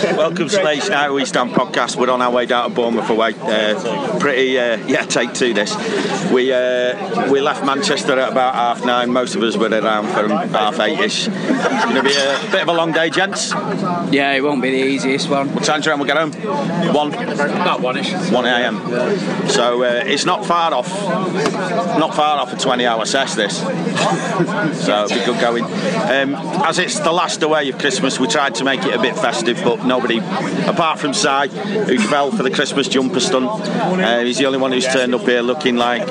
Welcome to Out East Ham podcast. We're on our way down to Bournemouth away. Uh, pretty, uh, yeah, take two this. We uh, we left Manchester at about half nine. Most of us were around for half eight-ish. It's going to be a bit of a long day, gents. Yeah, it won't be the easiest one. What time do you reckon we'll get home? One. About one-ish. 1 a.m. So uh, it's not far off, not far off a 20-hour session. This, so it'll be good going. Um, as it's the last away of Christmas, we tried to make it a bit festive, but nobody, apart from Si, who fell for the Christmas jumper stunt, uh, he's the only one who's turned up here looking like,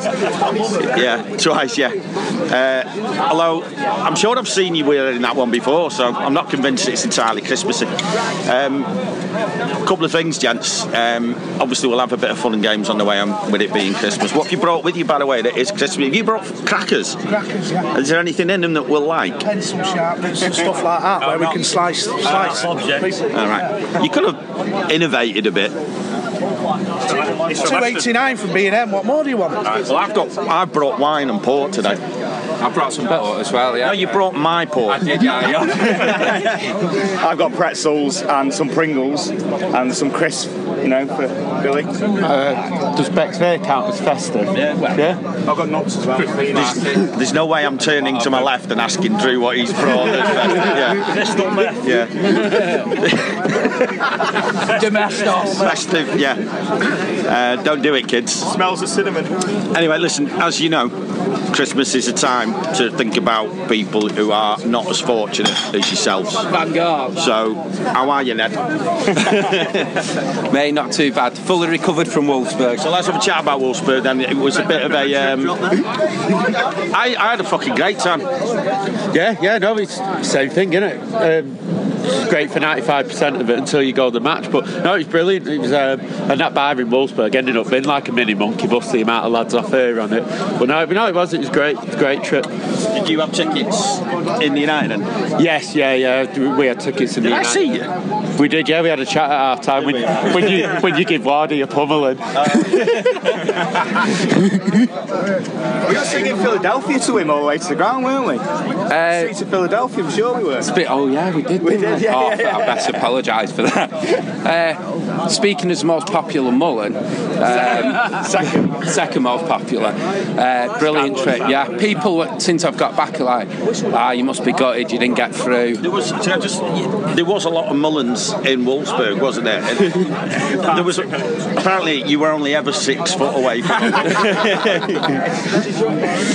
yeah, twice, yeah. Uh, although I'm sure I've seen you wearing that one before, so I'm not convinced it's entirely Christmassy. Um, a couple of things, gents. Um, obviously, we'll have a bit of fun and games on the way on with it being Christmas. What have you brought with you, by the way, that is Christmas? Have you brought crackers? Crackers, yeah. Is there anything in them that we'll like? Pencil sharpeners and stuff like that, where we can slice, slice. All right. You could have innovated a bit. It's Two eighty nine from B and M. What more do you want? Well, I've got, I've brought wine and port today. I brought some port as well, yeah. No, you brought my port. did, yeah. yeah. I've got pretzels and some Pringles and some crisp, you know, for Billy. Uh, does Bexville count as festive? Yeah. Yeah? I've got nuts as well. There's, there's no way I'm turning to my left and asking Drew what he's brought. yeah. Yeah. Domestos. Festive, yeah. Uh, don't do it, kids. Smells of cinnamon. Anyway, listen, as you know, Christmas is a time to think about people who are not as fortunate as yourselves. Vanguard. So, how are you, Ned? Mate, not too bad. Fully recovered from Wolfsburg. So let's have a chat about Wolfsburg then. It was a bit of a. Um, I, I had a fucking great time. Yeah, yeah, no, it's the same thing, isn't it? Um, it's great for 95% of it until you go to the match. But no, it was brilliant. It was, um, and that bar in Wolfsburg ended up being like a mini monkey bus, the amount of lads off here on it. But no, no it was. It was great. It was a great trip. Did you have tickets in the United? Then? Yes, yeah, yeah. We had tickets in Did the I United. see you? We did, yeah. We had a chat at half time when, when you when you give Wardy a pummeling. We were singing Philadelphia to him all the way to the ground, weren't we? Uh, Streets of Philadelphia, I'm sure we were. Bit, oh yeah, we did. We didn't did, yeah, oh, yeah, yeah. I best apologise for that. Uh, speaking as most popular Mullen, um, Second. second most popular, uh, brilliant trip. Yeah, people since I've got back are like, ah, you must be gutted, you didn't get through. There was can I just there was a lot of Mullins in Wolfsburg, wasn't there? There was apparently you were only ever six foot away from them.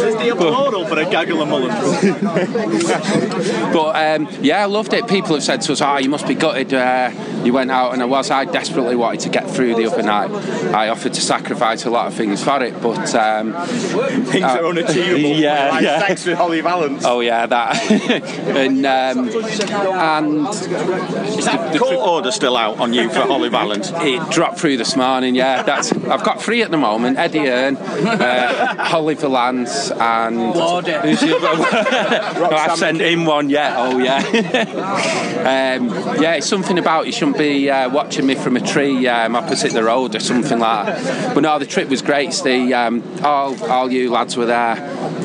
There's the applaudal for a gaggle of mullins. But um, yeah, I loved it. People have said to us, "Ah, you must be gutted. Uh, you went out," and I was. I desperately wanted to get through the other night. I offered to sacrifice a lot of things for it, but um, Things are unachievable. Yeah, like yeah. sex with Holly Valance. oh yeah, that and um, and Is that court order still out on you for Holly Valance? it dropped through this morning. Yeah, that's. I've got three at the moment: Eddie Hearn, uh, Holly Valance, and who's the other one? no, I've sent him one yet. Oh yeah. um, yeah, it's something about you shouldn't be uh, watching me from a tree um, opposite the road or something like that. But no, the trip was great. The um, all all you lads were there.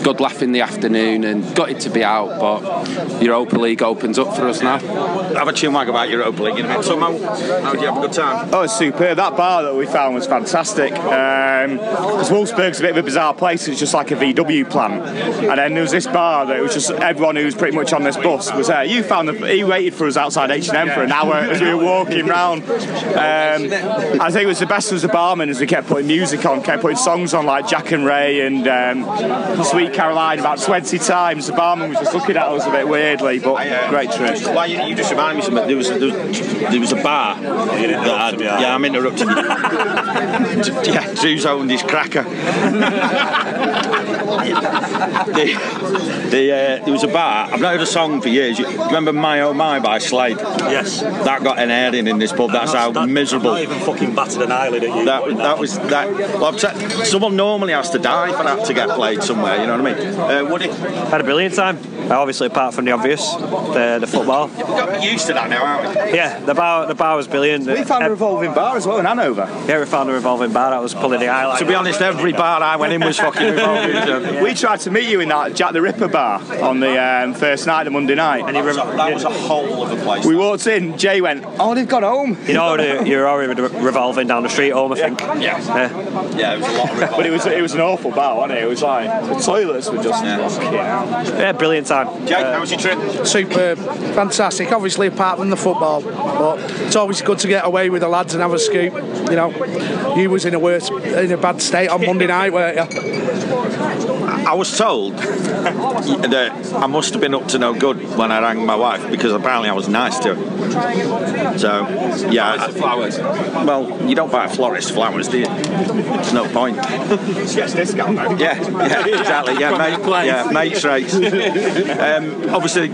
Good laugh in the afternoon and got it to be out. But Europa League opens up for us now. Have a chin wag about Europa League in a minute. So, Mo, how did you have a good time? Oh, it's superb. That bar that we found was fantastic. Because Wolfsburg's a bit of a bizarre place. It's just like a VW plant. And then there was this bar that was just everyone who was pretty much on this bus was there. You found the, he waited for us outside H&M for an hour as we were walking round. Um, I think it was the best was the barman as we kept putting music on, kept putting songs on like Jack and Ray and um, Sweet Caroline about 20 times. The barman was just looking at us a bit weirdly, but great trip. Why you, you just reminded me something. There was there was, there was a bar. That had, yeah, I'm interrupting you. yeah, Drew's owned his cracker. the, the, uh, there was a bar. I've not heard a song for years. You remember "My Oh My" by Slade? Yes. That got an airing in this pub. That's how That- miserable. Not even fucking battered an eyelid at you. That, that was that. Well, t- someone normally has to die for that to get played somewhere. You know what I mean? Uh, Woody, Had a brilliant time. Obviously, apart from the obvious, the, the football. We've got used to that now, aren't we? Yeah, the bar the bar was brilliant. We found a revolving bar as well in Hanover. Yeah, we found a revolving bar. That was probably the highlight. To be honest, every bar I went in was fucking revolving. So. We tried to meet you in that Jack the Ripper bar on the um, first night, the Monday night. And that, was a, that was a whole of a place. We walked in, Jay went, Oh, they've got home. You know, you're already revolving down the street home, I think. Yeah. Yeah. Yeah, it was a lot of revolving. But it was it was an awful bar, wasn't it? It was like the toilets were just Yeah. Yeah, brilliant time. Jake, how was your trip? Superb, fantastic. Obviously, apart from the football, but it's always good to get away with the lads and have a scoop. You know, you was in a worse, in a bad state on Monday night, weren't you? I was told that I must have been up to no good when I rang my wife because apparently I was nice to her. So, yeah. Flowers. well, you don't buy a florist flowers, do you? There's no point. Yes, discount though. Yeah, yeah, exactly. Yeah, mate, yeah, mates rates. Um, obviously,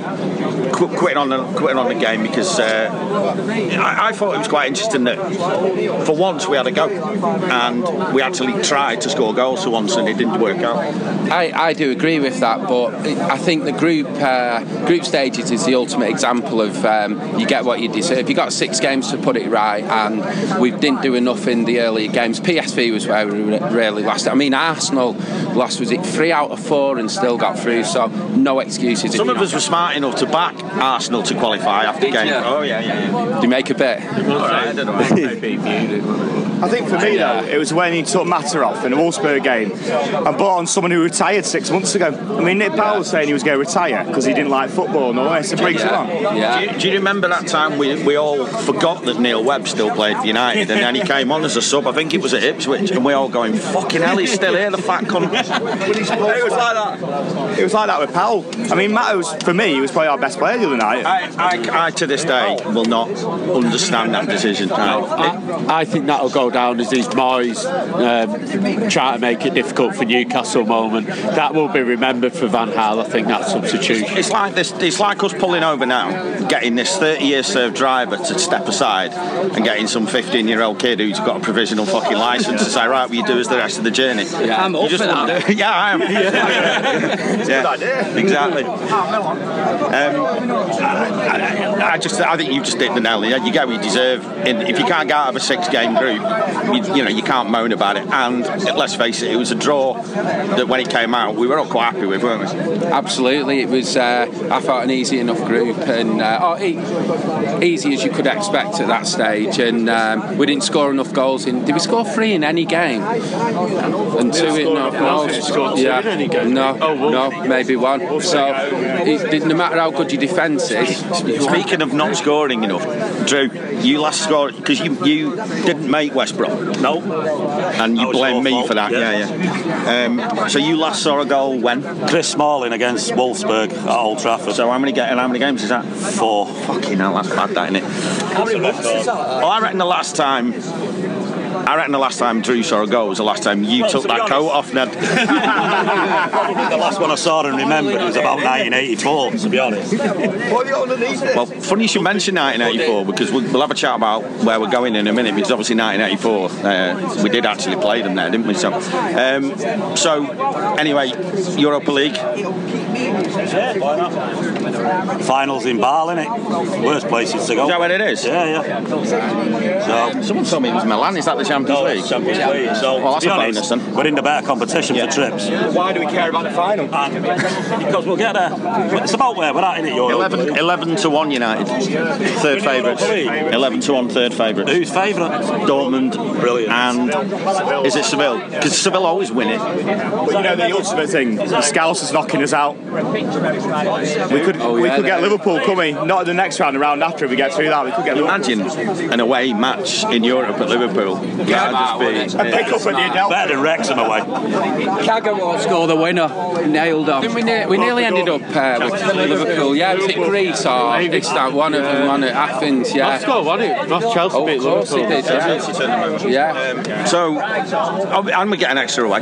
quitting on the quitting on the game because uh, I, I thought it was quite interesting that for once we had a go and we actually tried to score goals for once and it didn't work out. I, I do agree with that, but I think the group uh, group stages is the ultimate example of um, you get what you deserve. You got six games to put it right, and we didn't do enough in the earlier games. PSV was where we really lost. it. I mean, Arsenal lost was it three out of four and still got through, so no excuses. Some of us were smart enough to back Arsenal to qualify after Did game. you? Oh yeah, yeah, yeah. Do you make a bet? Uh, all right, I don't know. I think for me though, it was when he took Mata off in the Wolfsburg game and bought on someone who retired six months ago. I mean, Nick Powell was saying he was going to retire because he didn't like football and all this. It brings him on. Yeah. Do you, do you remember that time we, we all forgot that Neil Webb still played for United and then he came on as a sub, I think it was at Ipswich, and we all going, fucking hell, he's still here, the fat cunt. It was like that. It was like that with Powell. I mean, Matt was for me, he was probably our best player the other night. I, I, I, to this day, will not understand that decision. I- I, I think that'll go down as his Moyes um, trying to make it difficult for Newcastle moment. That will be remembered for Van Gaal. I think that substitution. It's like this. It's like us pulling over now, getting this 30-year served driver to step aside, and getting some 15-year-old kid who's got a provisional fucking license to say, right, what you do is the rest of the journey. Yeah, I'm up for that. yeah, I am. yeah, exactly. Um, I, I just, I think you just hit the nail. on the head. You get what you deserve. And if you can't get out of a six-game group, you, you know you can't moan about it. And let's face it, it was a draw that when it came out, we were all quite happy with, weren't we? Absolutely, it was. Uh, I thought an easy enough group, and uh, oh, e- easy as you could expect at that stage. And um, we didn't score enough goals. In did we score three in any game? And two in no, no, scored two yeah, in any game. no, Oh, one. no, maybe one. So it, no matter how good your defence is, Speaking of not scoring enough, Drew, you last scored because you, you didn't make West Brom, No. and you That blame me fault, for that. yeah. Yeah, yeah. Um, so you last saw a goal when? Chris Smalling against Wolfsburg at Old Trafford. So how many ga- how many games is that? Four. Fucking hell, that's bad, that isn't it? How many goals? Well, I reckon the last time. I reckon the last time Drew saw a goal was the last time you took to be that coat off, Ned. Probably the last one I saw and remembered was about 1984, to be honest. Well, funny you should mention 1984 because we'll, we'll have a chat about where we're going in a minute because obviously 1984 uh, we did actually play them there, didn't we? So, um, so anyway, Europa League. Finals in Bâle, innit? Worst places to go. Is that where it is? Yeah, yeah. So, Someone told me it was Milan. Is that the Champions no, League? it's Champions League. So, Well, that's be a honest, bonus we're in the better competition Yeah. for trips. Why do we care about the final? And because we'll get there. It's about where we're at, innit? Your 11, 11 to 1 United. Third favourites. 11 to 1 third favourites. Who's favourite? Dortmund. Brilliant. And is it Seville? Because Seville always win it. But you know the ultimate thing, the Scouts is knocking us out. We could Oh, we yeah, could get Liverpool coming, not in the next round, the round after if we get through that. We could get Liverpool. Imagine an away match in Europe at Liverpool. That'd just be. Pick up at the Adele. Better than Wrexham away. Kagawa scored the winner. Nailed on. Didn't we, ne- we nearly ended up uh, with Liverpool. Yeah, was it Greece or it's that One of them, one at Athens. I've Yeah. scored one. It Ross Chelsea Oh, beat of course he Liverpool. did. Yeah. Yeah. So, and we get an extra away.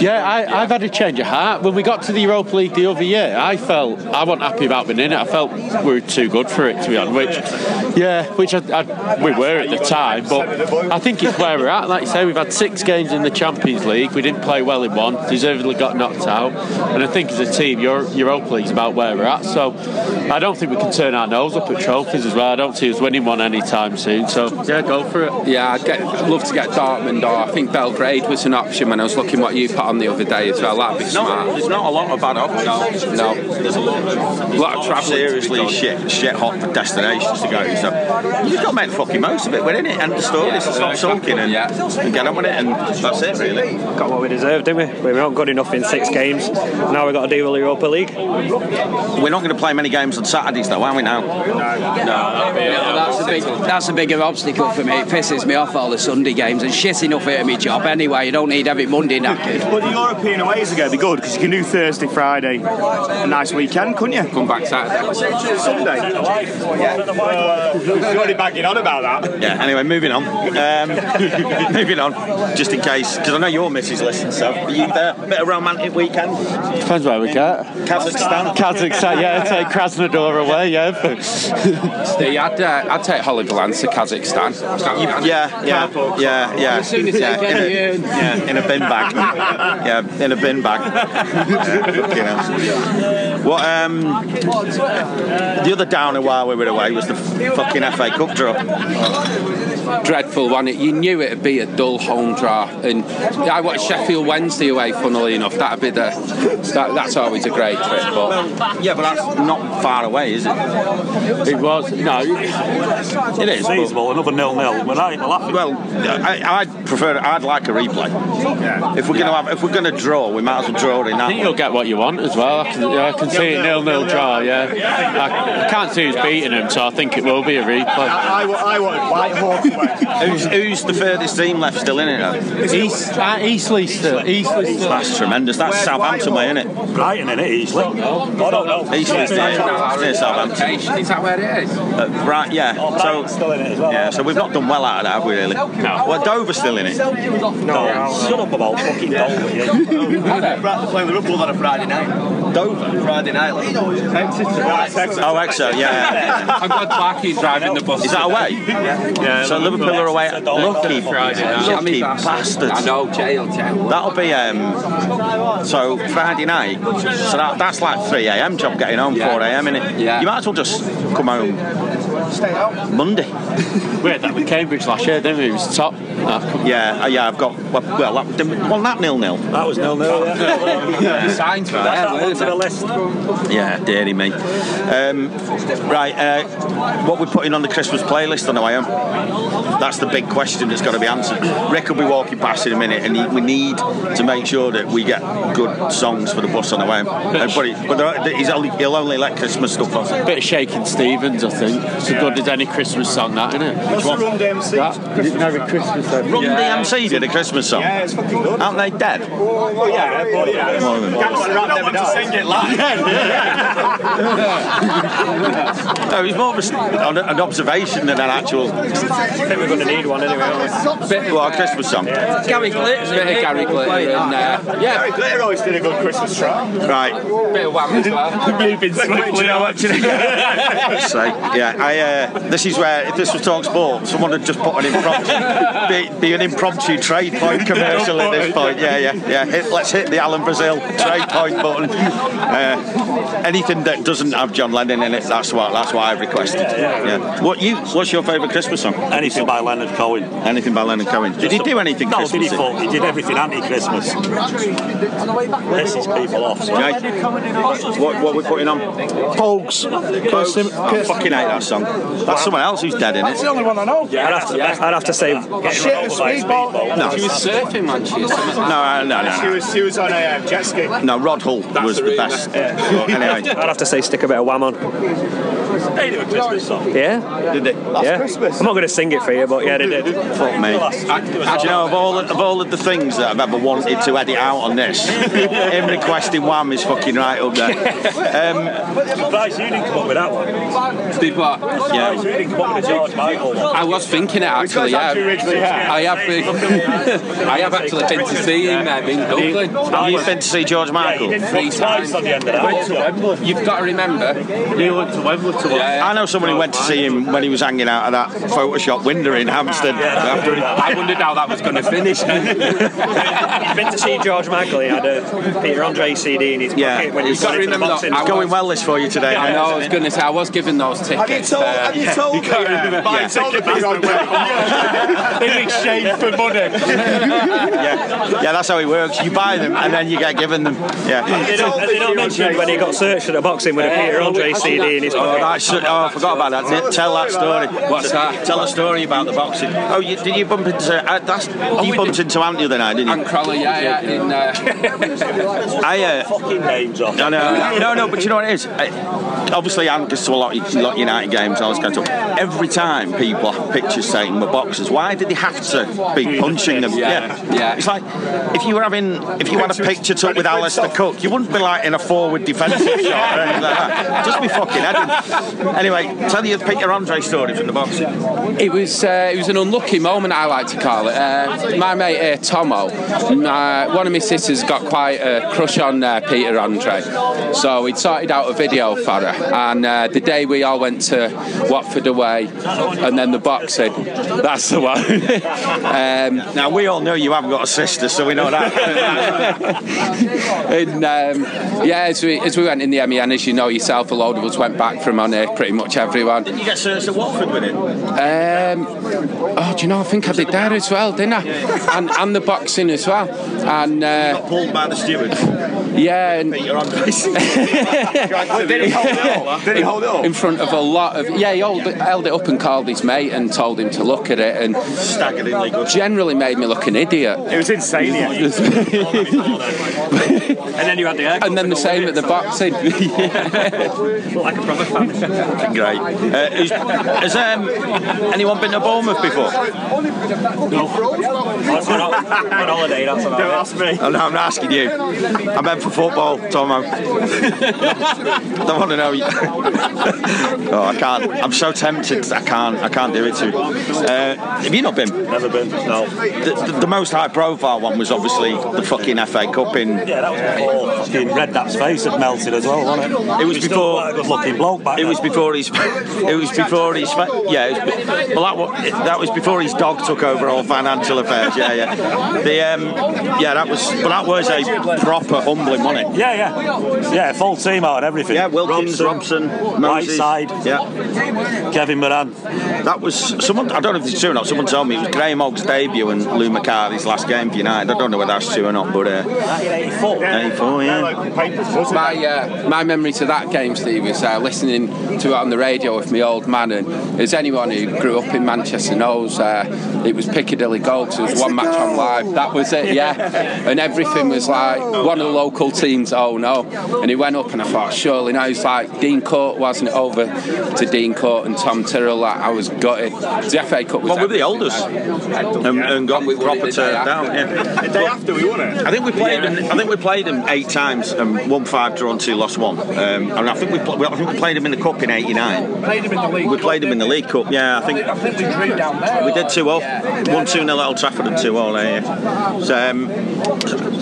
Yeah, I, I've had a change of heart. When we got to the Europa League the other year, I felt I wasn't happy about being in it. I felt we were too good for it, to be honest. Which, yeah, which I, I, we were at the time. But I think it's where we're at. Like you say, we've had six games in the Champions League. We didn't play well in one. Deservedly got knocked out. And I think as a team, Euro- Europa League's about where we're at. So I don't think we can turn our nose up at trophies as well. I don't see us winning one anytime soon. So yeah, go for it. Yeah, I'd, get, I'd love to get Dortmund or I think Belgrade was an option when I was looking what you put on the other day as well. That'd be No, there's not a lot of bad options. No, There's a lot of, a lot of travelling. seriously shit, shit hot destinations to go. So you just got to make the fucking most of it. We're in it, end the story. So stop sulking and, Yeah. and get on with it, and that's it, really. Got what we deserved, didn't we? We were not good enough in six games. Now we've got to deal with the Europa League. We're not going to play many games on Saturdays, though, are we now? that's a big, that's a bigger obstacle for me. It pisses me off all the Sunday games and shit enough out of my job anyway. You don't need every Monday knackered. But the European aways are going to be good because you can do Thursday, Friday, a nice weekend, couldn't you? come back Saturday. Sunday. Yeah. You're already banging on about that. Yeah. Anyway, moving on. Um, moving on, just in case, because I know your missus listens. So, are you there? Bit of romantic weekend. Depends where we get. Kazakhstan. Kazakhstan, yeah, take Krasnodar away, yeah. See, I'd, uh, I'd take Holly Valance to Kazakhstan. Yeah, yeah, yeah, yeah. As soon as yeah, get in, you in. a, yeah, in a bin bag. Yeah, in a bin bag. Yeah, fucking hell. What um, the other downer while we were away was the fucking FA Cup draw. dreadful one. You knew it'd be a dull home draw, and I watched Sheffield Wednesday away. Funnily enough, that'd be the that, that's always a great trip. But Yeah, but that's not far away, is it? It was, no, It is. but- Seasonable, another nil-nil. We're not even laughing. Well, I, I'd prefer. I'd like a replay. If we're gonna have, if we're gonna draw, we might as well draw in I think that. you'll get what you want as well. I can, yeah, I can see it nil-nil draw. Yeah, I, I can't see who's beating him, so I think it will be a replay. I, wa- I wanted Whitehawk. Who's, who's the furthest team left still in it? Though? East, uh, Eastleigh still. Eastleigh still. That's tremendous. That's Southampton way, isn't it? Brighton in it easily. I don't know. Eastleigh's near, near Southampton. is that where it is? Uh, right, yeah. So, still in it as well. yeah. So we've not done well out of that, have we? Really? No. Well, Dover's still in it. No, shut up about fucking Dover. yeah. playing Liverpool on a Friday night. Dover. Friday night. Like, Oh, Exeter. Yeah. I'm glad Blacky's driving the bus. Is that away? Yeah, So Liverpool are away. Lucky Friday night. Lucky bastards. I know, jail, jail. That'll be um. So Friday night. So that, that's like 3 a.m. job getting home 4 a.m. in it. Yeah. You might as well just come home Monday. We had that with Cambridge last year, didn't we? It was top. Uh, Yeah, uh, yeah. I've got well, well, that, well that nil nil. That was nil-nil, yeah. Signs for there, Add that to the list. Yeah, dearie me. Um, right, uh, what we're putting on the Christmas playlist on the way home? That's the big question that's got to be answered. Rick will be walking past in a minute, and he, we need to make sure that we get good songs for the bus on the way home. But he, but there, he's only, he'll only let Christmas stuff on. bit of Shakin' Stevens, I think. It's as good as any Christmas song, that, isn't it? What's the Run DMC? That, you didn't know the Christmas song. Run DMC did a Christmas song. Yeah, it's fucking good. Aren't they dead? Oh, yeah, but yeah. One of them. Gangster rap never dies. sing it live. No, it was more of a s an, an observation than an actual I think we're going to need one anyway, aren't we? well, a Christmas song. Gary Glitter. Bit of Gary Glitter and uh, yeah, Glitter always did a good Christmas track. Right. bit of wham as well. Moving swiftly now, actually. So yeah, I uh, this is where if this was Talk Sport, someone had just put an impromptu be, be an impromptu trade point commercial at this point. Yeah, yeah, yeah. Hit, let's hit the Alan Brazil trade point button. Uh, anything that doesn't have John Lennon in it, that's what that's what I've requested. Yeah. What you? What's your favourite Christmas song? Anything by Leonard Cohen. Anything by Leonard Cohen? Did he do anything No, did he, he did everything anti-Christmas. Pisses people off. So. Right. What what we're putting on? Pogues. Kirsten, I fucking hate that song. That's someone else who's dead in it. That's the only one I know. I'd have to, I'd have to say Shit, the speedball. No, She was surfing, man. She was no, uh, no, no, She was, she was on a uh, jet ski. No, Rod Hull was the best. But anyway, I'd have to say stick a bit of wham on. They do a Christmas song. Yeah. Did they? Last yeah. Christmas. I'm not going to sing it for you, but yeah, they did. Fuck me. Do you know of all of all of the things that I've ever wanted to edit out on this? Him requesting Wham is fucking right up there. Um, Surprised you didn't come up with that one. Did what? Yeah. Surprised you didn't come up with a George Michael one. I was thinking it actually. Yeah. I have been. I have actually been to see him um, in Dublin. you've been to see George Michael? He Three times. on the end of that. You've got to remember. You went to Wembley to watch. Yeah, I know someone who went to see him when he was hanging out of that Photoshop window in Hampstead. After he- I wondered how that was going to finish. You've been to see George Michael. He had a Peter Andre CD in his Yeah. pocket when he You've got to the remember boxing. that It's going well this for you today. I know. I was going to say I was given those tickets. Have you uh, have you told me? Yeah. In exchange for money. yeah, yeah, that's how it works. You buy them and then you get given them. Yeah. They don't, they don't mention when he got searched at the boxing with a Peter Andre CD in his Oh, pocket. That's, oh, I forgot about that. Did- Tell that story. What's that? Tell a story about the boxing. Oh, you, did you bump into? Uh, that's you we bumped did. into Ant the other night, didn't you? and Crolla, yeah, yeah. In, uh, I. Uh, Fucking names off. no, no, no, no. But you know what it is? I, obviously, Ant goes to a lot, of- lot of United games and all this kind of. Every time people have pictures saying we're boxers, why did they have to be punching them? Yeah, yeah. It's like if you were having, if you had a picture took with Alastair Cook, you wouldn't be like in a forward defensive shot or anything like that. Just be fucking heading. Anyway, tell you the Peter Andre story from the boxing. it was uh, it was an unlucky moment, I like to call it. Uh, my mate uh, Tomo, uh, one of my sisters got quite a crush on uh, Peter Andre, so we'd sorted out a video for her. And uh, the day we all went to Watford away, and then the boxing, that's the one. um, Now we all know you haven't got a sister, so we know that. and um, yeah, as we as we went in the MEN, as you know yourself, a load of us went back from on it, pretty much everyone. Did you get searched at Watford with it. Um, oh, do you know? I think I did there as well, didn't I? And and the boxing as well. And uh, Pulled by the steward. yeah, and Peter. Did he hold it up? Did he hold it up? in front of a lot of yeah, he held it, held it up and called his mate and told him to look at it, and Staggeringly good. generally made me look an idiot. It was insane. Yeah. And then you had the And then the same at the boxing. like a proper fan. Great. Uh, is, has um, anyone been to Bournemouth before? That's on, on holiday, that's about Don't ask me. Oh, no, I'm not asking you. I meant for football, Tomo. I don't want to know. oh, I can't. I'm so tempted. I can't. I can't do it to. Uh, have you not been? Never been. No. The, the, the most high-profile one was obviously the fucking FA Cup in. Yeah, that was before fucking Redknapp's face had melted as well, wasn't it? It was before- good-looking bloke back It was before his. It was before his. Yeah. Was, well, that was, that was before his dog took over all financial affairs. Yeah, yeah. The um, yeah, that was. But that was a proper humbling, wasn't it? Yeah, yeah. Yeah, full team out and everything. Yeah, Wilkins, Robson, Moses. side. Yeah, Kevin Moran. that was someone. I don't know if it's true or not. Someone told me it was Graeme Hogg's debut and Lou Macari's last game for United. I don't know whether that's true or not, but uh, 1984. 84, yeah. My uh, my memory to that game, Steve, is uh, listening to it on the radio with my old man. And as anyone who grew up in Manchester knows, uh, it was Piccadilly Gold it was one match goal. on live. That was it, yeah. And everything was like one of the local teams. Oh no! And he went up, and I thought, surely now it's like Dean Court, wasn't it? Over to Dean Court and Tom Tyrrell. Like, I was gutted. The FA Cup was. Well, we're the oldest, um, and, and got and proper turned down. Yeah. The day after we won it. I think we played. Yeah. Him, I think we played them eight times um, and won five, drawn two, lost one. Um, and I think we, I think we played them in the cup in '89. Played them in the league. We played them in the League Cup. Yeah, I think. I think we drew down there. We did too often. Yeah. 1 2 nil at Old Trafford and 2 all there. So, um,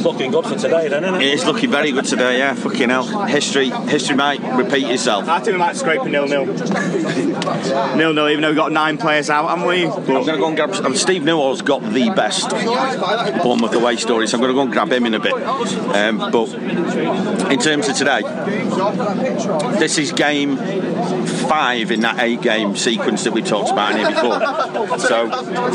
looking good for today, then, isn't it? It is looking very good today, yeah. Fucking hell. History history might repeat itself. I think we might scrape a nil nil. nil nil, even though we've got nine players out, haven't we? But I'm going to go and grab. Um, Steve Newell's got the best Bournemouth away story, so I'm going to go and grab him in a bit. Um, but in terms of today, this is game five in that eight game sequence that we talked about in here before. So,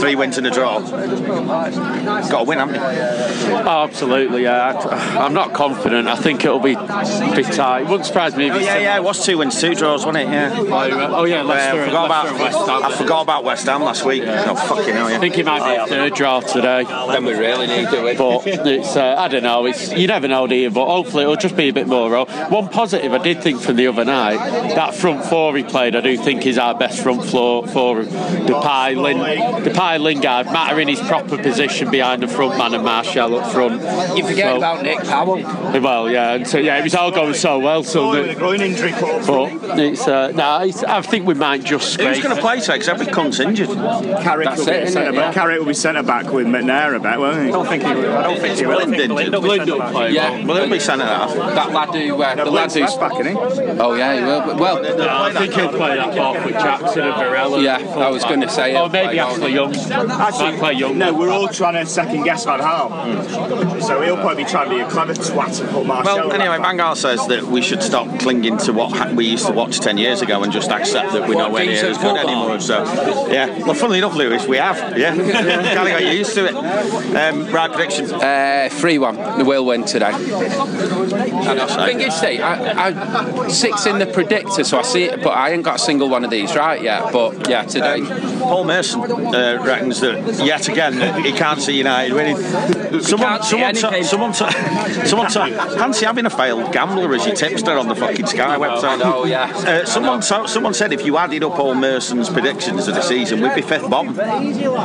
three wins and a draw. Got to win, haven't you? Oh, absolutely, yeah. I, I'm not confident. I think it'll be, be tight. It wouldn't surprise me if Oh yeah, yeah. It was two wins, two draws, wasn't it? Yeah. Oh, yeah, Uh, Leicester, I forgot about West Ham. I forgot about West Ham last week. Oh fucking hell, I yeah. think it might be a third draw today. Then we really need to win. But it's, uh, I don't know, it's, you never know, do you? But hopefully it'll just be a bit more. One positive I did think from the other night, that front front four he played, I do think is our best front floor for Depay, Lin, Depay, Lingard, Mata in his proper position behind the front man and Martial up front. You forget So- about Nick Powell. Well, yeah, and so yeah, it was all going so well. So the, groin injury put up but it's uh, no, it's, I think we might just scrape. Who's going to play today? Because every cunt's injured. Carrick That's will be it, innit? centre back. Yeah. Carrick will be centre back with McNair, I bet, won't he? I don't think he will. I don't think he will. Blind injured. Blind will play. Yeah. Well, he'll be centre half. That lad who, uh, the lad who's. left back, isn't he? Oh yeah, he will. But, well, No, I think he'll play that half with Jackson and Varela. Yeah, I was gonna say Or maybe play Ashley Young. Might play Young. No, we're all trying to second guess Van Gaal. So he'll probably be trying to be a clever twat and put Martial Well, anyway, back. Van Gaal says that we should stop clinging to what we used to watch 10 years ago and just accept that we're What, nowhere near as good anymore. So, yeah. Well, funnily enough, Lewis, we have. Yeah. kind of got used to it. Um, right, prediction. Uh, three one. They will win today. And I think it's see, I, I six in the predictor, so I see it, but I ain't got a single one of these right yet. But yeah, today. Paul Merson uh, reckons that yet again that he can't see United winning. Someone, can't someone, ta- anything. someone, ta- someone, ta- fancy having a failed gambler as your tipster on the fucking Sky website. Oh yeah. Uh, someone, so, someone said if you added up all Merson's predictions of the season, we'd be fifth bottom.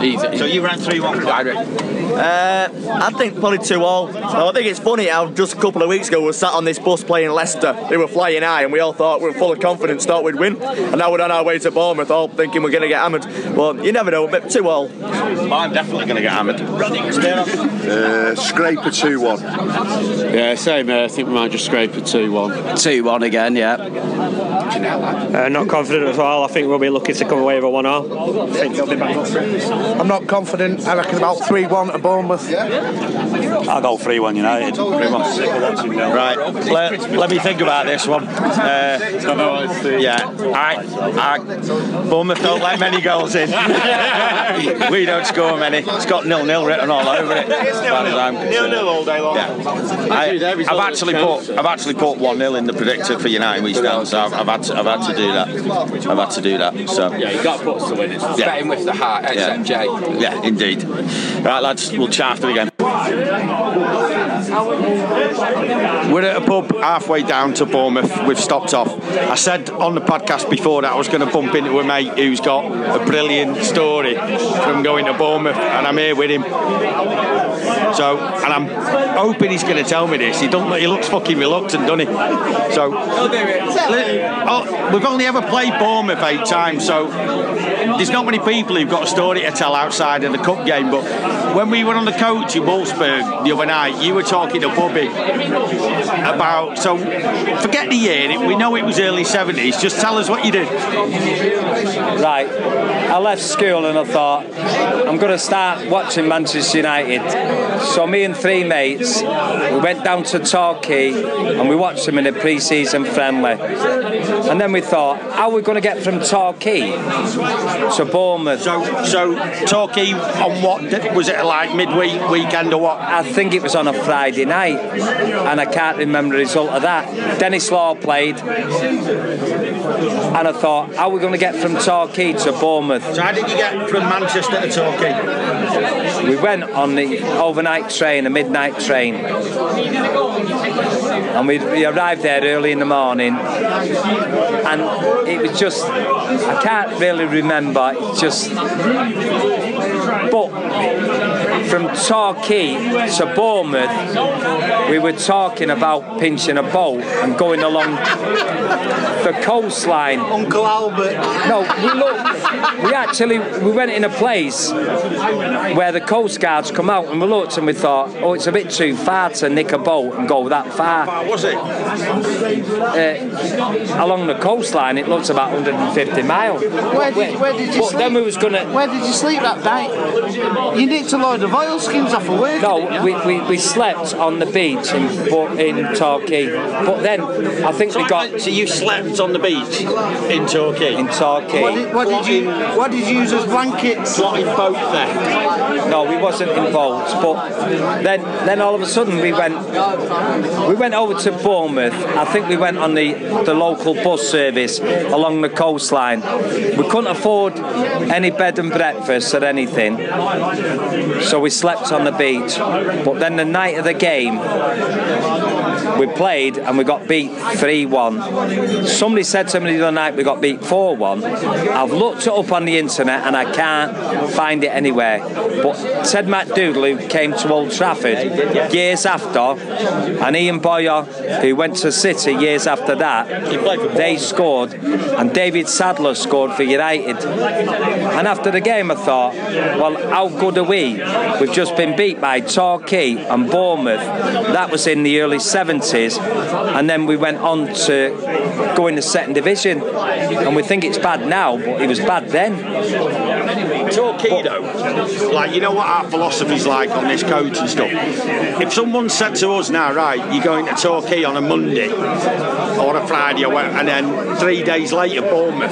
Easy. So you ran three one. I. Uh, I think probably two all. I think it's funny how just a couple of weeks ago we were sat on this bus playing Leicester. They were flying high, and we all thought we were full of confidence, thought we'd win. And now we're on our way to Bournemouth, all thinking we're going to get hammered. Well, you never know. But two all. I'm definitely going to get hammered. Uh, scrape a 2 1. Yeah, same. Uh, I think we might just scrape a two-one. Two one again, yeah. Uh, not confident at all. I think we'll be lucky to come away with a one all. I think they'll be back up for it. I'm not confident. I reckon about 3 1 to Bournemouth. I'll go 3 1 United. 3 1. Right, let, let me think about this one. Uh, yeah, I, I, Bournemouth don't let many goals in. we don't score many. It's got nil nil written all over it. As far as Nil nil all day long. Yeah. I, I've actually put I've actually put one 0 in the predictor for United we stand, so I've, I've had to I've had to do that. I've had to do that. So Yeah, you got to put us to win it. Yeah. Betting with the heart, except Jay. yeah, indeed. Right, lads, we'll chat after again. We're at a pub halfway down to Bournemouth. We've stopped off. I said on the podcast before that I was going to bump into a mate who's got a brilliant story from going to Bournemouth, and I'm here with him. So, and I'm hoping he's going to tell me this. He don't. He looks fucking reluctant, doesn't he? So, oh, we've only ever played Bournemouth eight times, so there's not many people who've got a story to tell outside of the cup game. But when we were on the coach in Wolfsburg the other night, you were talking to Bobby about. So, forget the year. We know it was early 70s. Just tell us what you did. Right. I left school and I thought I'm going to start watching Manchester United. So me and three mates, we went down to Torquay and we watched them in a pre-season friendly. And then we thought, how are we going to get from Torquay to Bournemouth? So, so Torquay on what was it like midweek weekend or what? I think it was on a Friday night, and I can't remember the result of that. Denis Law played, and I thought, how are we going to get from Torquay to Bournemouth? So, how did you get from Manchester to Torquay? We went on the overnight train, a midnight train, and we, we arrived there early in the morning, and it was just, I can't really remember, it just, but from Torquay to Bournemouth, we were talking about pinching a boat and going along the coastline. Uncle Albert. No, we looked. We actually we went in a place where the coast guards come out and we looked and we thought, oh, it's a bit too far to nick a boat and go that far. How was it? Uh, along the coastline, it looks about 150 miles. Where did, where did you But sleep? then we was gonna. Where did you sleep that night? You nicked a load of oilskins off of work. No, we, we, we slept on the beach in Bo- in Torquay, but then I think we got So you slept on the beach in Torquay? in Torquay. What did, what did you What did you use as blankets? Plotting boat theft. No, we wasn't involved. But then, then all of a sudden we went, we went over to Bournemouth. I think we went on the the local bus service along the coastline. We couldn't afford any bed and breakfast or anything, so we slept on the beach. But then the night of the game, we played and we got beat 3 1. Somebody said to me the other night we got beat 4 1. I've looked it up on the internet and I can't find it anywhere. But Ted MacDougall, who came to Old Trafford years after, and Ian Boyer, who went to City years after that, they scored, and David Sadler scored for United. And after the game, I thought, well, how good are we? We've just been beat by Torquay and Bournemouth. That was in the early 70s, and then we went on to go in the second division. And we think it's bad now, but it was bad then. Torquedo, like you know what our philosophy's like on this coach and stuff. If someone said to us now, right, you're going to Torquay on a Monday or a Friday or whatever, and then three days later Bournemouth,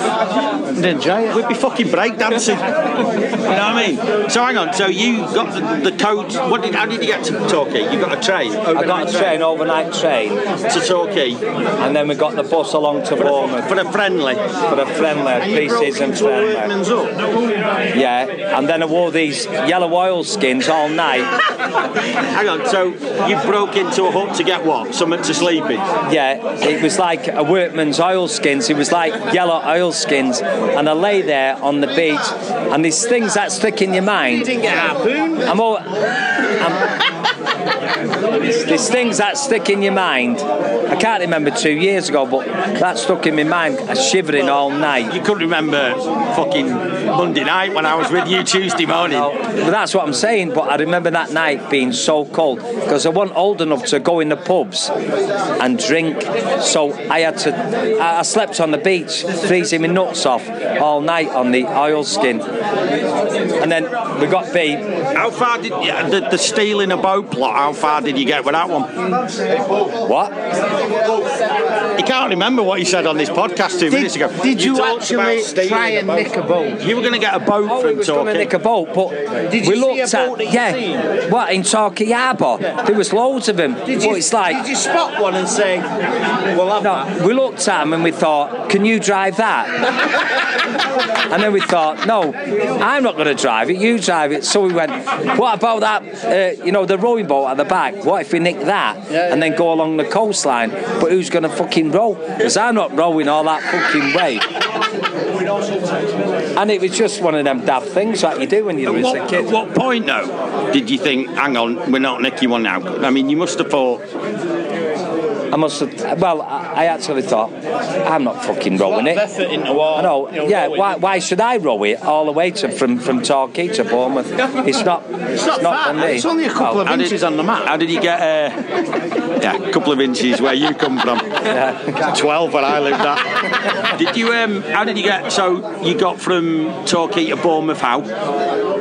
then we'd be fucking breakdancing. you know what I mean? So hang on, so you got the, the coach. What did? How did you get to Torquay? You got a train. I got a train, overnight train. To Torquay. And then we got the bus along to Bournemouth. For a friendly. For a friendly, pre-season friendly. Yeah, and then I wore these yellow oil skins all night. Hang on, so you broke into a hut to get what? Something to sleep in? Yeah, it was like a workman's oil skins. It was like yellow oil skins, and I lay there on the beach, and these things that stick in your mind. You didn't get a harpoon? I'm all. I'm, these things that stick in your mind. I can't remember two years ago, but that stuck in my mind. I shivering all night. You couldn't remember fucking Monday night when I was with you Tuesday morning. But that's what I'm saying. But I remember that night being so cold because I wasn't old enough to go in the pubs and drink. So I had to. I slept on the beach, freezing my nuts off all night on the oilskin. And then we got beat. How far did yeah, the, the stealing a boat plot? How far did you get with that one? What? You can't remember what you said on this podcast two Did- minutes ago. did you talked actually try and nick a boat? You were going to get a boat Oh, from we was going to Torquay. nick a boat, but Did we you looked see a boat at that yeah, seen? what in Torquay Harbour? There was loads of them. Did you, it's like did you spot one and say, "Well, that"? no, we looked at them and we thought, can you drive that? and then we thought, no, I'm not going to drive it. You drive it. So we went, what about that? Uh, you know, the rowing boat at the back. What if we nick that and then go along the coastline? But who's going to fucking row? Because I'm not rowing all that fucking way. And it was just one of them daft things that you do when you're a kid. at what point, though, did you think, hang on, we're not nicking one now? I mean, you must have thought, I must have. Well, I I actually thought I'm not fucking rowing it. effort into what, I know. yeah. Why, why should I row it all the way to from from Torquay to Bournemouth? It's not. It's not far, for me. it's only a couple Well, of how did- inches on the map. How did you get? Uh, yeah, a couple of inches where you come from. Yeah. Twelve where I lived at. Did you? Um, how did you get? So you got from Torquay to Bournemouth? How?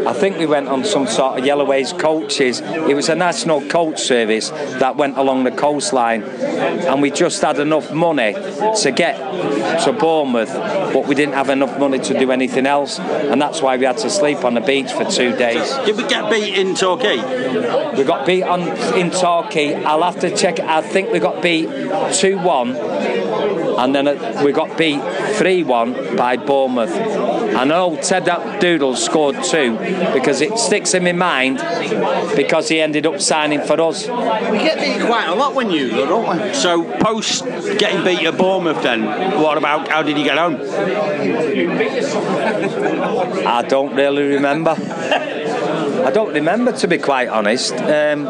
I think we went on some sort of Yellowways coaches. It was a national coach service that went along the coastline, and we just had enough money to get to Bournemouth, but we didn't have enough money to do anything else, and that's why we had to sleep on the beach for two days. Did we get beat in Torquay? We got beat on in Torquay. I'll have to check. I think we got beat two one, and then uh, we got beat three one by Bournemouth. I know Ted Doodle scored two because it sticks in my mind because he ended up signing for us. We get beat quite a lot when you go, don't we? So post getting beat at Bournemouth, then what about? How did you get home? I don't really remember. I don't remember, to be quite honest. Um,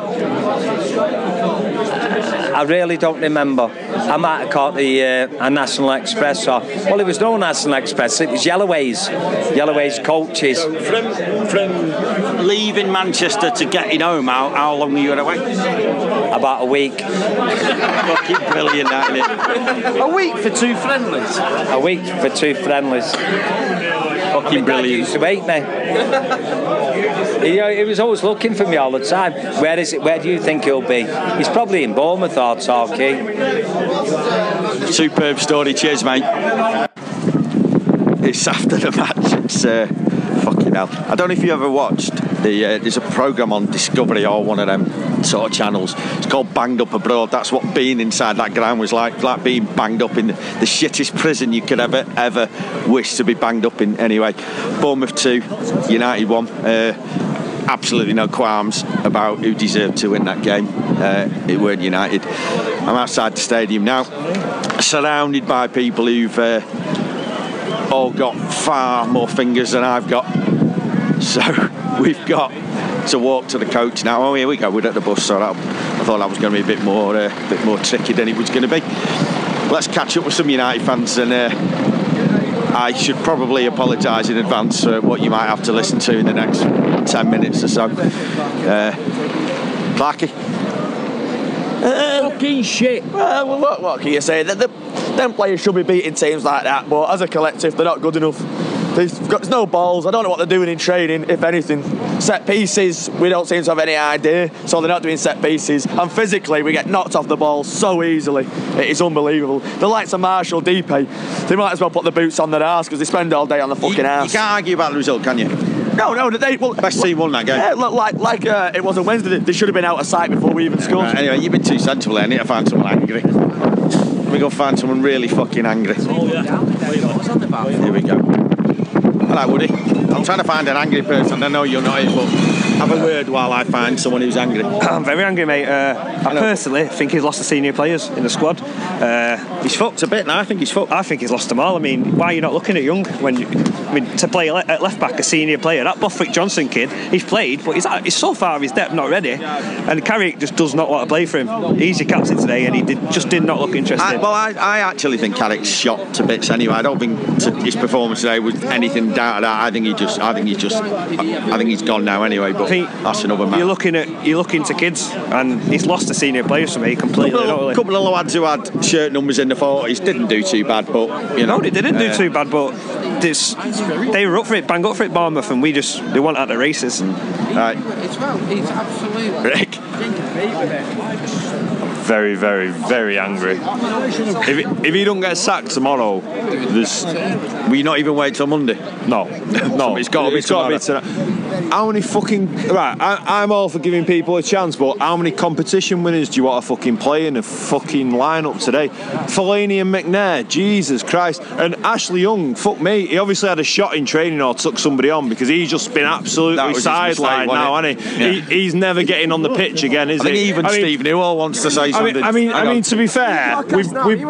I really don't remember. I might have caught the uh, a National Express or well, it was no National Express. It was Yellowways, Yellowways coaches. From from leaving Manchester to getting home, how, how long were you away? About a week. Fucking brilliant, that innit? A week for two friendlies. A week for two friendlies. Fucking brilliant. used to hate me. He, uh, he was always looking for me all the time. Where is it? Where do you think he'll be? He's probably in Bournemouth or Torquay. Superb story. Cheers, mate. It's after the match. It's uh, hell. I don't know if you ever watched the. Uh, there's a program on Discovery or one of them sort of channels. It's called Banged Up Abroad. That's what being inside that ground was like. Like being banged up in the, the shittest prison you could ever ever wish to be banged up in. Anyway, Bournemouth two, United one. Uh, absolutely no qualms about who deserved to win that game. Uh, it weren't United. I'm outside the stadium now, surrounded by people who've uh, all got far more fingers than I've got. So we've got to walk to the coach now. Oh, here we go. We're at the bus, so that, I thought that was going to be a bit more, uh, bit more tricky than it was going to be. Let's catch up with some United fans, and uh, I should probably apologise in advance for what you might have to listen to in the next ten minutes or so. Uh, Clarky. Fucking shit. Well, well, what, what can you say? The, the, them players should be beating teams like that, but as a collective, they're not good enough. They've got there's no balls. I don't know what they're doing in training, if anything. Set pieces, we don't seem to have any idea, so they're not doing set pieces. And physically, we get knocked off the ball so easily. It is unbelievable. The likes of Martial, Depay, they might as well put the boots on their arse because they spend all day on the fucking arse. You arse. can't argue about the result, can you? No, no, they well, Best team won that game. Yeah, look, like like uh, it was a Wednesday. They should have been out of sight before we even scored. Right, anyway, you've been too sensible. I need to find someone angry. Let me go find someone really fucking angry. Oh, yeah. Here we go. Woody. I'm trying to find an angry person. I know you're not but have a word while I find someone who's angry. I'm very angry, mate. Uh, I personally think he's lost the senior players in the squad. Uh, he's fucked a bit now. I think he's fucked. I think he's lost them all. I mean, why are you not looking at Young when? You, I mean, to play le- at left back, a senior player, that Borthwick-Jackson kid, he's played, but he's, he's so far of his depth not ready. And Carrick just does not want to play for him. He's your captain today, and he did, just did not look interested. I, well, I, I actually think Carrick's shot to bits anyway. I don't think his performance today was anything that. I think he just, I think he just, I, I think he's gone now anyway. But that's another matter. You're looking at you're looking to kids, and he's lost the senior players for me completely. couple, totally. of, couple of lads who had shirt numbers in the 40s didn't do too bad, but you know. No, they didn't do uh, too bad, but this, they were up for it, bang up for it, Bournemouth, and we just they weren't at the races. Right. It's well, it's absolutely. Rick. Very, very, very angry. If, if he don't get sacked tomorrow, there's. Will you not even wait till Monday? No, no. It's gotta be It's gotta tomorrow. tonight. How many fucking right? I, I'm all for giving people a chance, but how many competition winners do you want to fucking play in a fucking lineup today? Fellaini and McNair, Jesus Christ, and Ashley Young. Fuck me, he obviously had a shot in training or took somebody on because he's just been absolutely was his mistake, sidelined now, hasn't he? Yeah. he? He's never getting on the pitch again, is I he? even I mean- Steve Newell wants to say I mean, I mean, I mean, to be fair, we we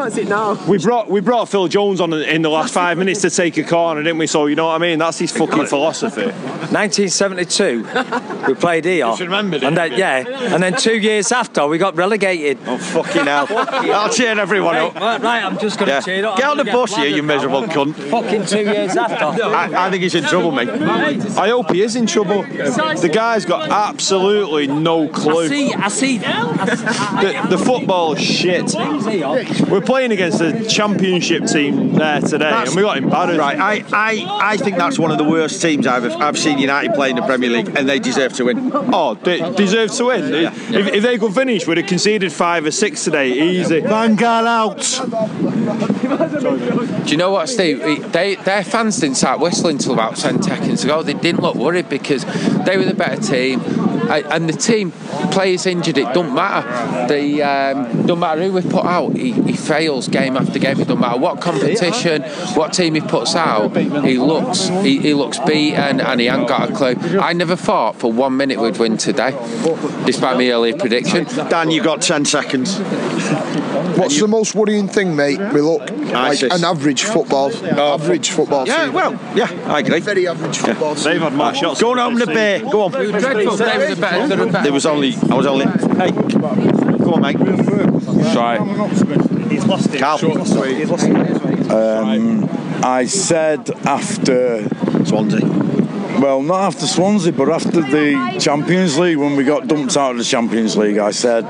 we brought we brought Phil Jones on in the last five minutes to take a corner, didn't we? So you know what I mean? That's his fucking philosophy. 1972, we played here. You should remember, and then, yeah, and then two years after, we got relegated. Oh, fucking hell. I'll cheer everyone right, up. Right, right, I'm just going to Yeah. cheer up. Get I'm on the bus here, you miserable now. cunt. Fucking two years after. I, I think he's in trouble, mate. I hope he is in trouble. The guy's got absolutely no clue. I see, I see. The, the football shit. We're playing against a championship team there today, and we got embarrassed. Right, I, I, I think that's one of the worst teams I've, I've seen United play in the Premier League, and they deserve to win. Oh, they deserve to win. If, if they could finish, we'd have conceded five or six today, easy. Van Gaal out. Do you know what, Steve? They, their fans didn't start whistling until about 10 seconds ago. They didn't look worried because they were the better team. And the team, players injured, it don't matter. The um, don't matter who we put out, he, he fails game after game. It don't matter what competition, what team he puts out. He looks he, he looks beaten and he ain't got a clue. I never thought for one minute we'd win today, despite my earlier prediction. Dan, you got 10 seconds. What's the most worrying thing, mate? We look like an average football, average football Yeah, team. well, yeah, I agree. Very average football team. They've had my shots. Go and open the beer. Go on. We were dreadful. They were the better. They were the better. There was only, I was only, hey, go on, mate. Right. He's lost it. Carl. He's lost it. Um, I said after Swansea. Well, not after Swansea, but after the Champions League, when we got dumped out of the Champions League, I said,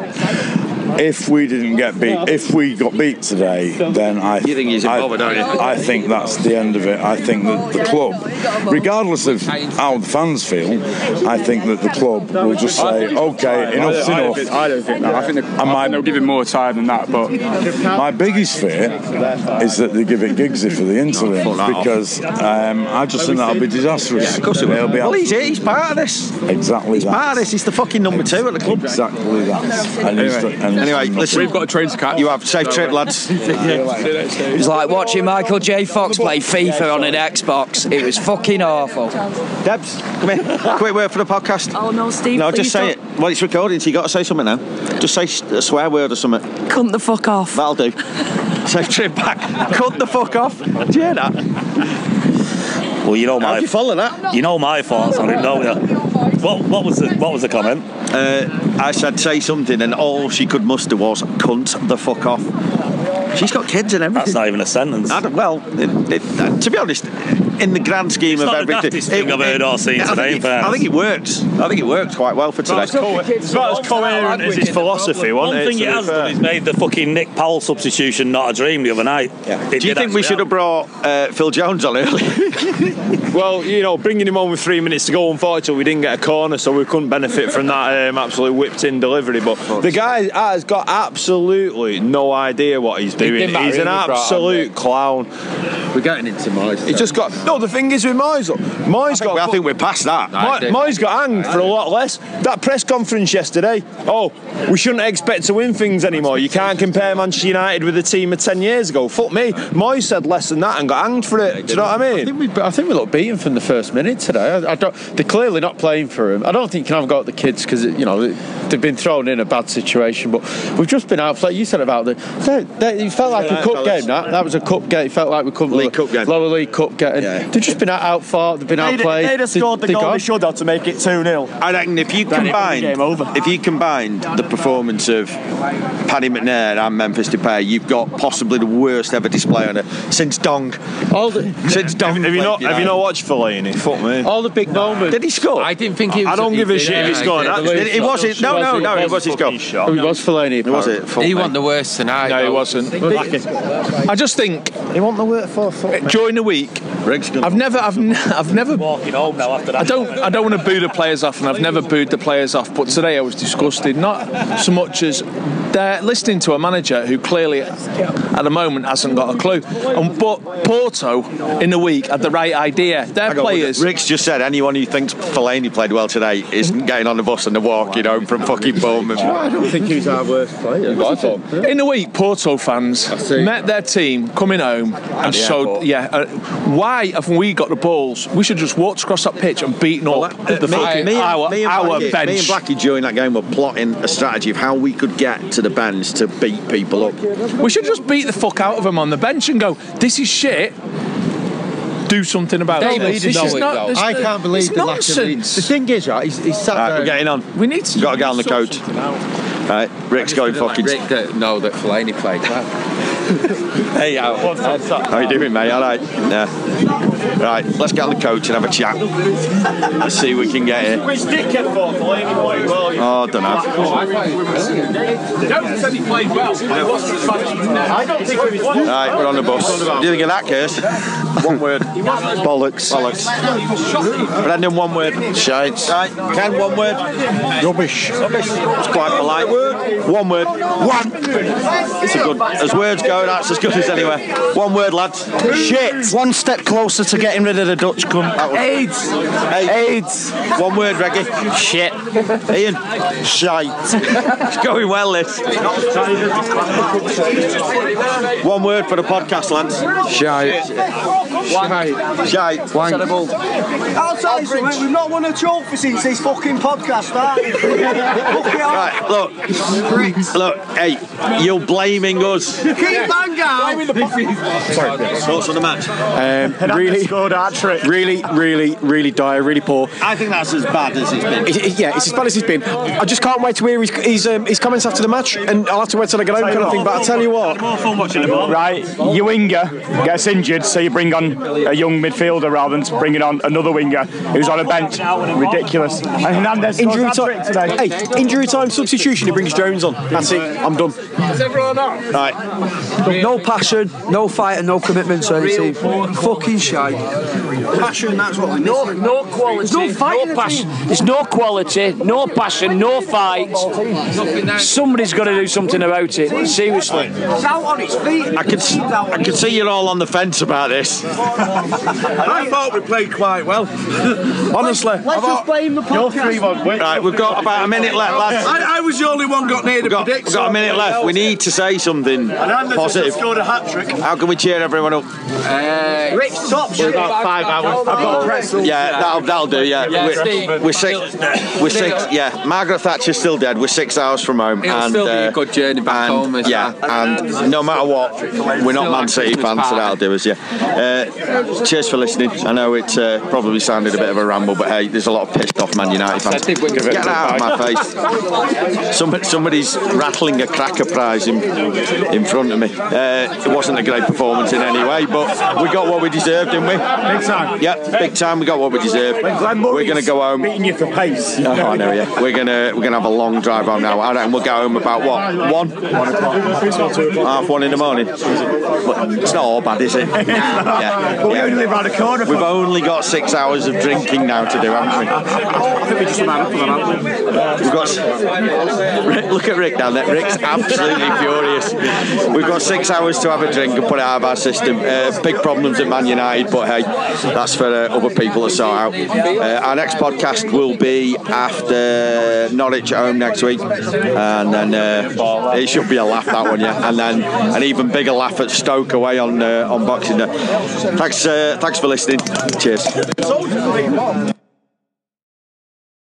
if we didn't get beat, if we got beat today, then I. You think he's I, involved, don't you? I think that's the end of it. I think that the club, regardless of how the fans feel, I think that the club will just say, okay, enough's I, don't enough. think, I don't think that. I think, the, I think they'll give him more time than that. But My biggest fear is that they give it Giggsy for the interim Fuck because um, I just think that'll be disastrous. Of course it will. Be Well, he's, absolute- he's part of this. exactly He's that. part of this. He's the fucking number two at the club. Exactly that. And, he's the, and Anyway, listen. We've got a train to catch. You have safe trip, lads. It was like watching Michael J. Fox play FIFA on an Xbox. It was fucking awful. Debs, come here. Quick word for the podcast. Oh no, Steve. No, just say don't. it. Well, it's recording, so you got to say something now. Just say a swear word or something. Cunt the fuck off. That'll do. Safe trip back. Cut the fuck off. Do you hear that? Well, you know How my do you follow that? you know my thoughts on it, don't you? What what was the what was the comment? Uh, I said say something, and all she could muster was "cunt the fuck off." She's got kids and everything. That's not even a sentence. Well, it, it, uh, to be honest, in the grand scheme It's of not everything, nastiest thing I've heard or seen I think today, in it- I think it works. I think it works quite well for today. It's about as coherent as his philosophy, One wasn't it? thing to he has done is made the fucking Nick Powell substitution not a dream the other night. Yeah. Do you think we should have brought uh, Phil Jones on early? Well, you know, bringing him on with three minutes to go, unfortunately, we didn't get a corner, so we couldn't benefit from that um, absolute whipped in delivery. But the guy has got absolutely no idea what he's doing. He's an we brought on, absolute clown. We're getting into Moyes. He just got. No, the thing is with Moyes, look, Moyes got. I think we're past that. Mo- Moyes got hanged for a lot less. That press conference yesterday. Oh, we shouldn't expect to win things anymore. You can't compare Manchester United with the team of ten years ago. Fuck me. Moyes said less than that and got hanged for it. Do you know what I mean? I think we, I think we look beaten from the first minute today. I, I don't, they're clearly not playing for him. I don't think you can have got the kids because you know they've been thrown in a bad situation. But we've just been outplayed. You said about the. They, they, it felt like Yeah, a cup fellas. game. That that was a cup game. It felt like we couldn't League cup game. lower league cup game. They've just been out, out fought. They've been They'd, outplayed. they'd have scored the They- they goal got- they should have to make it 2 0. I reckon if you Then it would be combined, game over. if you combined the performance of Paddy McNair and Memphis Depay, you've got possibly the worst ever display on it since Dong. All the, since Dong. Have you not? for Have you not watched Fellaini? Fuck me. all the big moments. Did he score? I didn't think he was. I don't give a shit if he yeah, scored. he It, it was it. No, no, no. It was his goal. It was Fellaini. It was it. He me. wasn't the worst tonight. No, he wasn't. I just think He want the worst for fuck. during the week, Riggs gonna- I've never, I've, n- I've never Walking home now after that. I don't I don't want to boo the players off, and I've never booed the players off. But today I was disgusted, not so much as they're listening to a manager who clearly, at the moment, hasn't got a clue. And but Porto in the week had the right idea. Their players. Rick's just said anyone who thinks Fellaini played well today isn't getting on the bus and they're walking home from fucking Bournemouth. I don't think he's our worst player. I thought. In the week, Porto fans met their team coming home and the showed, yeah, uh, why have we got the balls? We should just walked across that pitch and beaten up uh, the uh, me, fucking me and, our, me and our Blackie, bench. Me and Blackie during that game were plotting a strategy of how we could get to the bench to beat people up. We should just beat the fuck out of them on the bench and go, this is shit. Do something about They it. This is not- though. this- I can't believe it's the lack of lead. nonsense. The thing is, right, he's, he's sat Right, there. we're getting on. We need to Got to get on the sort coach. something. Right, Rick's going fucking. Rick uh, that know that Fellaini played Hey, uh, how, how you doing, mate? All right. Yeah. Right, let's get on the coach and have a chat. Let's see what we can get here. Which dickhead thought Fellaini played well? Oh, I don't know. Don't say he played well. I don't think it was. Right, we're on the bus. Do you think of that, Kirst? One word. Bollocks. Bollocks. Brendan, one word. Shite. Right, Ken, one word. Rubbish. It's quite polite. One word. One. It's a good. As words go, that's as good as anywhere. One word, lads. Shit! One step closer to getting rid of the Dutch cunt. AIDS. AIDS. One word, Reggie. Shit. Ian. Shite. It's going well, this. One word for the podcast, lads. Shite. Shite. I'll tell you something, we've not won a trophy since this fucking podcast started. Right, look. Look, hey, you're blaming us. Keep bang out! Thoughts on the match? Um, really, Scored a trick. really, really, really dire, really poor. I think that's as bad as he's been. It- it- yeah, it's as bad as he's been. I just can't wait to hear his his, um, his comments after the match, and I'll have to wait till I get home, kind of thing. But I tell you what, More fun watching the ball. Right, your winger gets injured, so you bring on a young midfielder rather than bringing on another winger who's on a bench. Ridiculous. And Hernandez injury time. today. Hey, injury time substitution. He brings Jones on. That's it. I'm done. Right. No passion, no fight, and no commitment to any team. Fucking shite. Like passion. That's what we No, no quality, no, passion. There's no quality, no passion, no fight. Somebody's got to do something about it. Seriously. It's out on its feet. I can, s- I can see you're all on the fence about this. I thought we played quite well. Honestly. Let's I just blame the podcast. Right, we've got about a minute left, lads. I, I was the only one got near the We've got, predict. we've got a minute left. We need to say something positive. scored a hat trick. How can we cheer everyone up? Uh, Rick, stop. We've got five hours. I've got a pretzel. Yeah, that'll, that'll do. Yeah, Yeah, we're, Steve. we're six. We're six. Yeah, Margaret Thatcher's still dead. We're six hours from home. It'll and, still be a uh, good journey back and, home as Yeah, and no matter what, we're not Man City fans, so that'll do us. Yeah. Uh, cheers for listening. I know it uh, probably sounded a bit of a ramble, but hey, there's a lot of pissed off Man United fans. I did win the Get that out of my face. Somebody, somebody's rattling a cracker prize in, in front of me. Uh, it wasn't a great performance in any way, but we got what we deserved, didn't we? Big time. Yeah, big time. We got what we deserve. We're going to go home. Beating you for pace. Oh, I know, yeah. We're gonna we're gonna have a long drive home now. I reckon we'll go home about what one, one o'clock, half one in the morning. But it's not all bad, is it? yeah. But we only live round the corner. We've only got six hours of drinking now to do, haven't we? I think we just man up for that. We've got. Rick, look at Rick down there. Rick's absolutely furious. We've got six hours to have a drink and put it out of our system. Uh, big problems at Man United, but hey, that's for uh, other people to sort out. Uh, our next podcast will be after Norwich at home next week, and then uh, it should be a laugh that one, yeah. And then an even bigger laugh at Stoke away on uh, on Boxing Day. Thanks, uh, thanks for listening. Cheers.